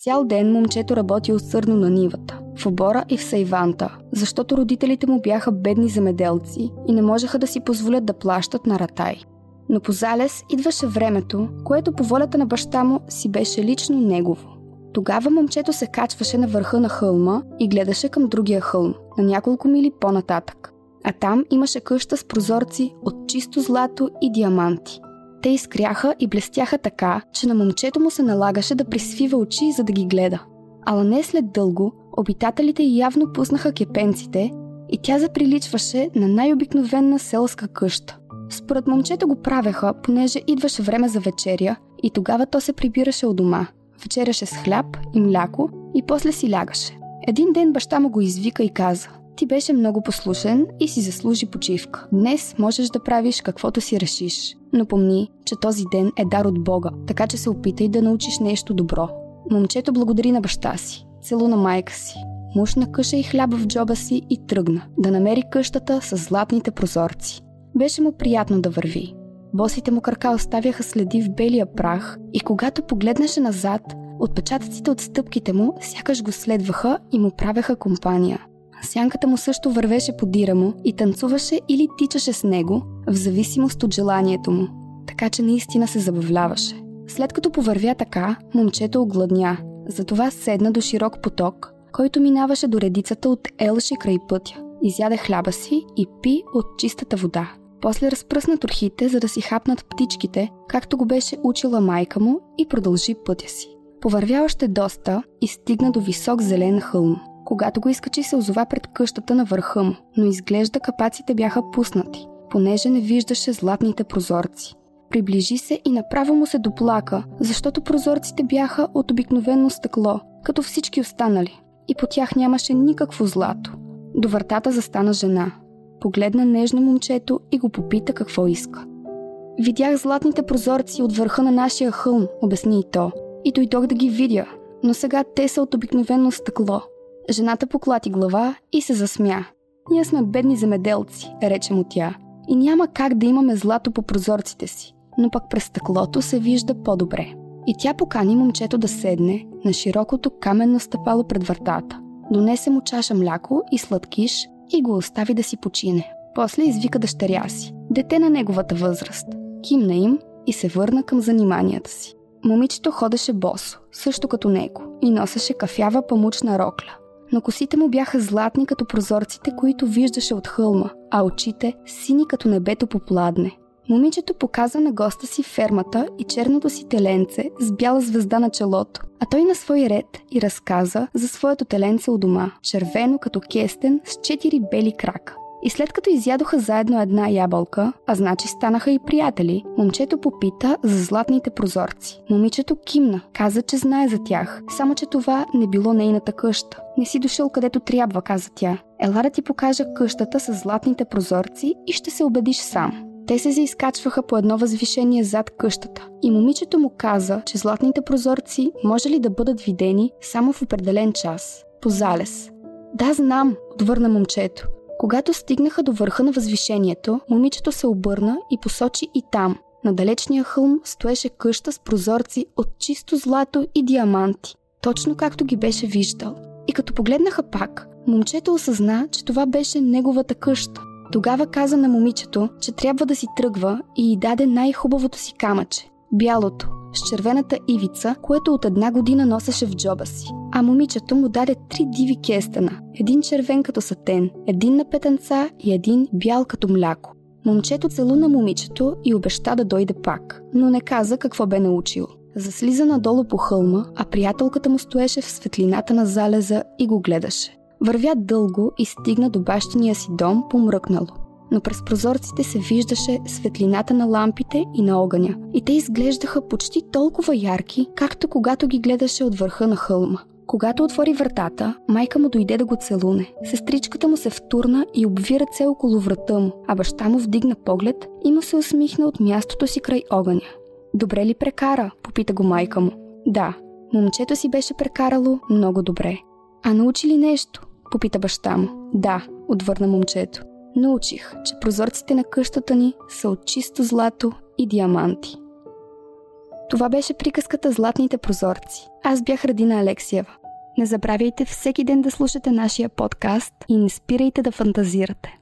Цял ден момчето работи усърдно на нивата, в обора и в сайванта, защото родителите му бяха бедни земеделци и не можеха да си позволят да плащат на ратай. Но по залез идваше времето, което по волята на баща му си беше лично негово. Тогава момчето се качваше на върха на хълма и гледаше към другия хълм, на няколко мили по-нататък. А там имаше къща с прозорци от чисто злато и диаманти. Те изкряха и блестяха така, че на момчето му се налагаше да присвива очи, за да ги гледа. Ала не след дълго, обитателите явно пуснаха кепенците и тя заприличваше на най-обикновена селска къща. Според момчето го правеха, понеже идваше време за вечеря и тогава то се прибираше от дома. Вечеряше с хляб и мляко и после си лягаше. Един ден баща му го извика и каза ти беше много послушен и си заслужи почивка. Днес можеш да правиш каквото си решиш. Но помни, че този ден е дар от Бога, така че се опитай да научиш нещо добро. Момчето благодари на баща си, целуна майка си, мушна къша и хляба в джоба си и тръгна да намери къщата с златните прозорци. Беше му приятно да върви. Босите му крака оставяха следи в белия прах и когато погледнеше назад, отпечатъците от стъпките му сякаш го следваха и му правеха компания. Сянката му също вървеше по дира му и танцуваше или тичаше с него, в зависимост от желанието му. Така че наистина се забавляваше. След като повървя така, момчето огладня. Затова седна до широк поток, който минаваше до редицата от елши край пътя. Изяде хляба си и пи от чистата вода. После разпръсна турхите, за да си хапнат птичките, както го беше учила майка му и продължи пътя си. Повървя още доста и стигна до висок зелен хълм. Когато го изкачи се озова пред къщата на върха му, но изглежда капаците бяха пуснати, понеже не виждаше златните прозорци. Приближи се и направо му се доплака, защото прозорците бяха от обикновено стъкло, като всички останали, и по тях нямаше никакво злато. До вратата застана жена. Погледна нежно момчето и го попита какво иска. Видях златните прозорци от върха на нашия хълм, обясни и то, и дойдох да ги видя, но сега те са от обикновено стъкло, Жената поклати глава и се засмя. Ние сме бедни земеделци, рече му тя, и няма как да имаме злато по прозорците си, но пък през стъклото се вижда по-добре. И тя покани момчето да седне на широкото каменно стъпало пред вратата. Донесе му чаша мляко и сладкиш и го остави да си почине. После извика дъщеря си, дете на неговата възраст. Кимна им и се върна към заниманията си. Момичето ходеше босо, също като него, и носеше кафява памучна рокля но косите му бяха златни като прозорците, които виждаше от хълма, а очите сини като небето по пладне. Момичето показа на госта си фермата и черното си теленце с бяла звезда на челото, а той на свой ред и разказа за своето теленце у дома, червено като кестен с четири бели крака. И след като изядоха заедно една ябълка, а значи станаха и приятели, момчето попита за златните прозорци. Момичето кимна, каза, че знае за тях, само че това не било нейната къща. Не си дошъл където трябва, каза тя. Ела да ти покажа къщата с златните прозорци и ще се убедиш сам. Те се заискачваха по едно възвишение зад къщата и момичето му каза, че златните прозорци може ли да бъдат видени само в определен час, по залез. Да, знам, отвърна момчето. Когато стигнаха до върха на възвишението, момичето се обърна и посочи и там. На далечния хълм стоеше къща с прозорци от чисто злато и диаманти, точно както ги беше виждал. И като погледнаха пак, момчето осъзна, че това беше неговата къща. Тогава каза на момичето, че трябва да си тръгва и й даде най-хубавото си камъче – бялото, с червената ивица, което от една година носеше в джоба си. А момичето му даде три диви кестена. Един червен като сатен, един на петънца и един бял като мляко. Момчето целуна момичето и обеща да дойде пак, но не каза какво бе научил. Заслиза надолу по хълма, а приятелката му стоеше в светлината на залеза и го гледаше. Вървя дълго и стигна до бащиния си дом помръкнало но през прозорците се виждаше светлината на лампите и на огъня. И те изглеждаха почти толкова ярки, както когато ги гледаше от върха на хълма. Когато отвори вратата, майка му дойде да го целуне. Сестричката му се втурна и обви ръце около врата му, а баща му вдигна поглед и му се усмихна от мястото си край огъня. Добре ли прекара? попита го майка му. Да, момчето си беше прекарало много добре. А научи ли нещо? попита баща му. Да, отвърна момчето научих, че прозорците на къщата ни са от чисто злато и диаманти. Това беше приказката Златните прозорци. Аз бях Радина Алексиева. Не забравяйте всеки ден да слушате нашия подкаст и не спирайте да фантазирате.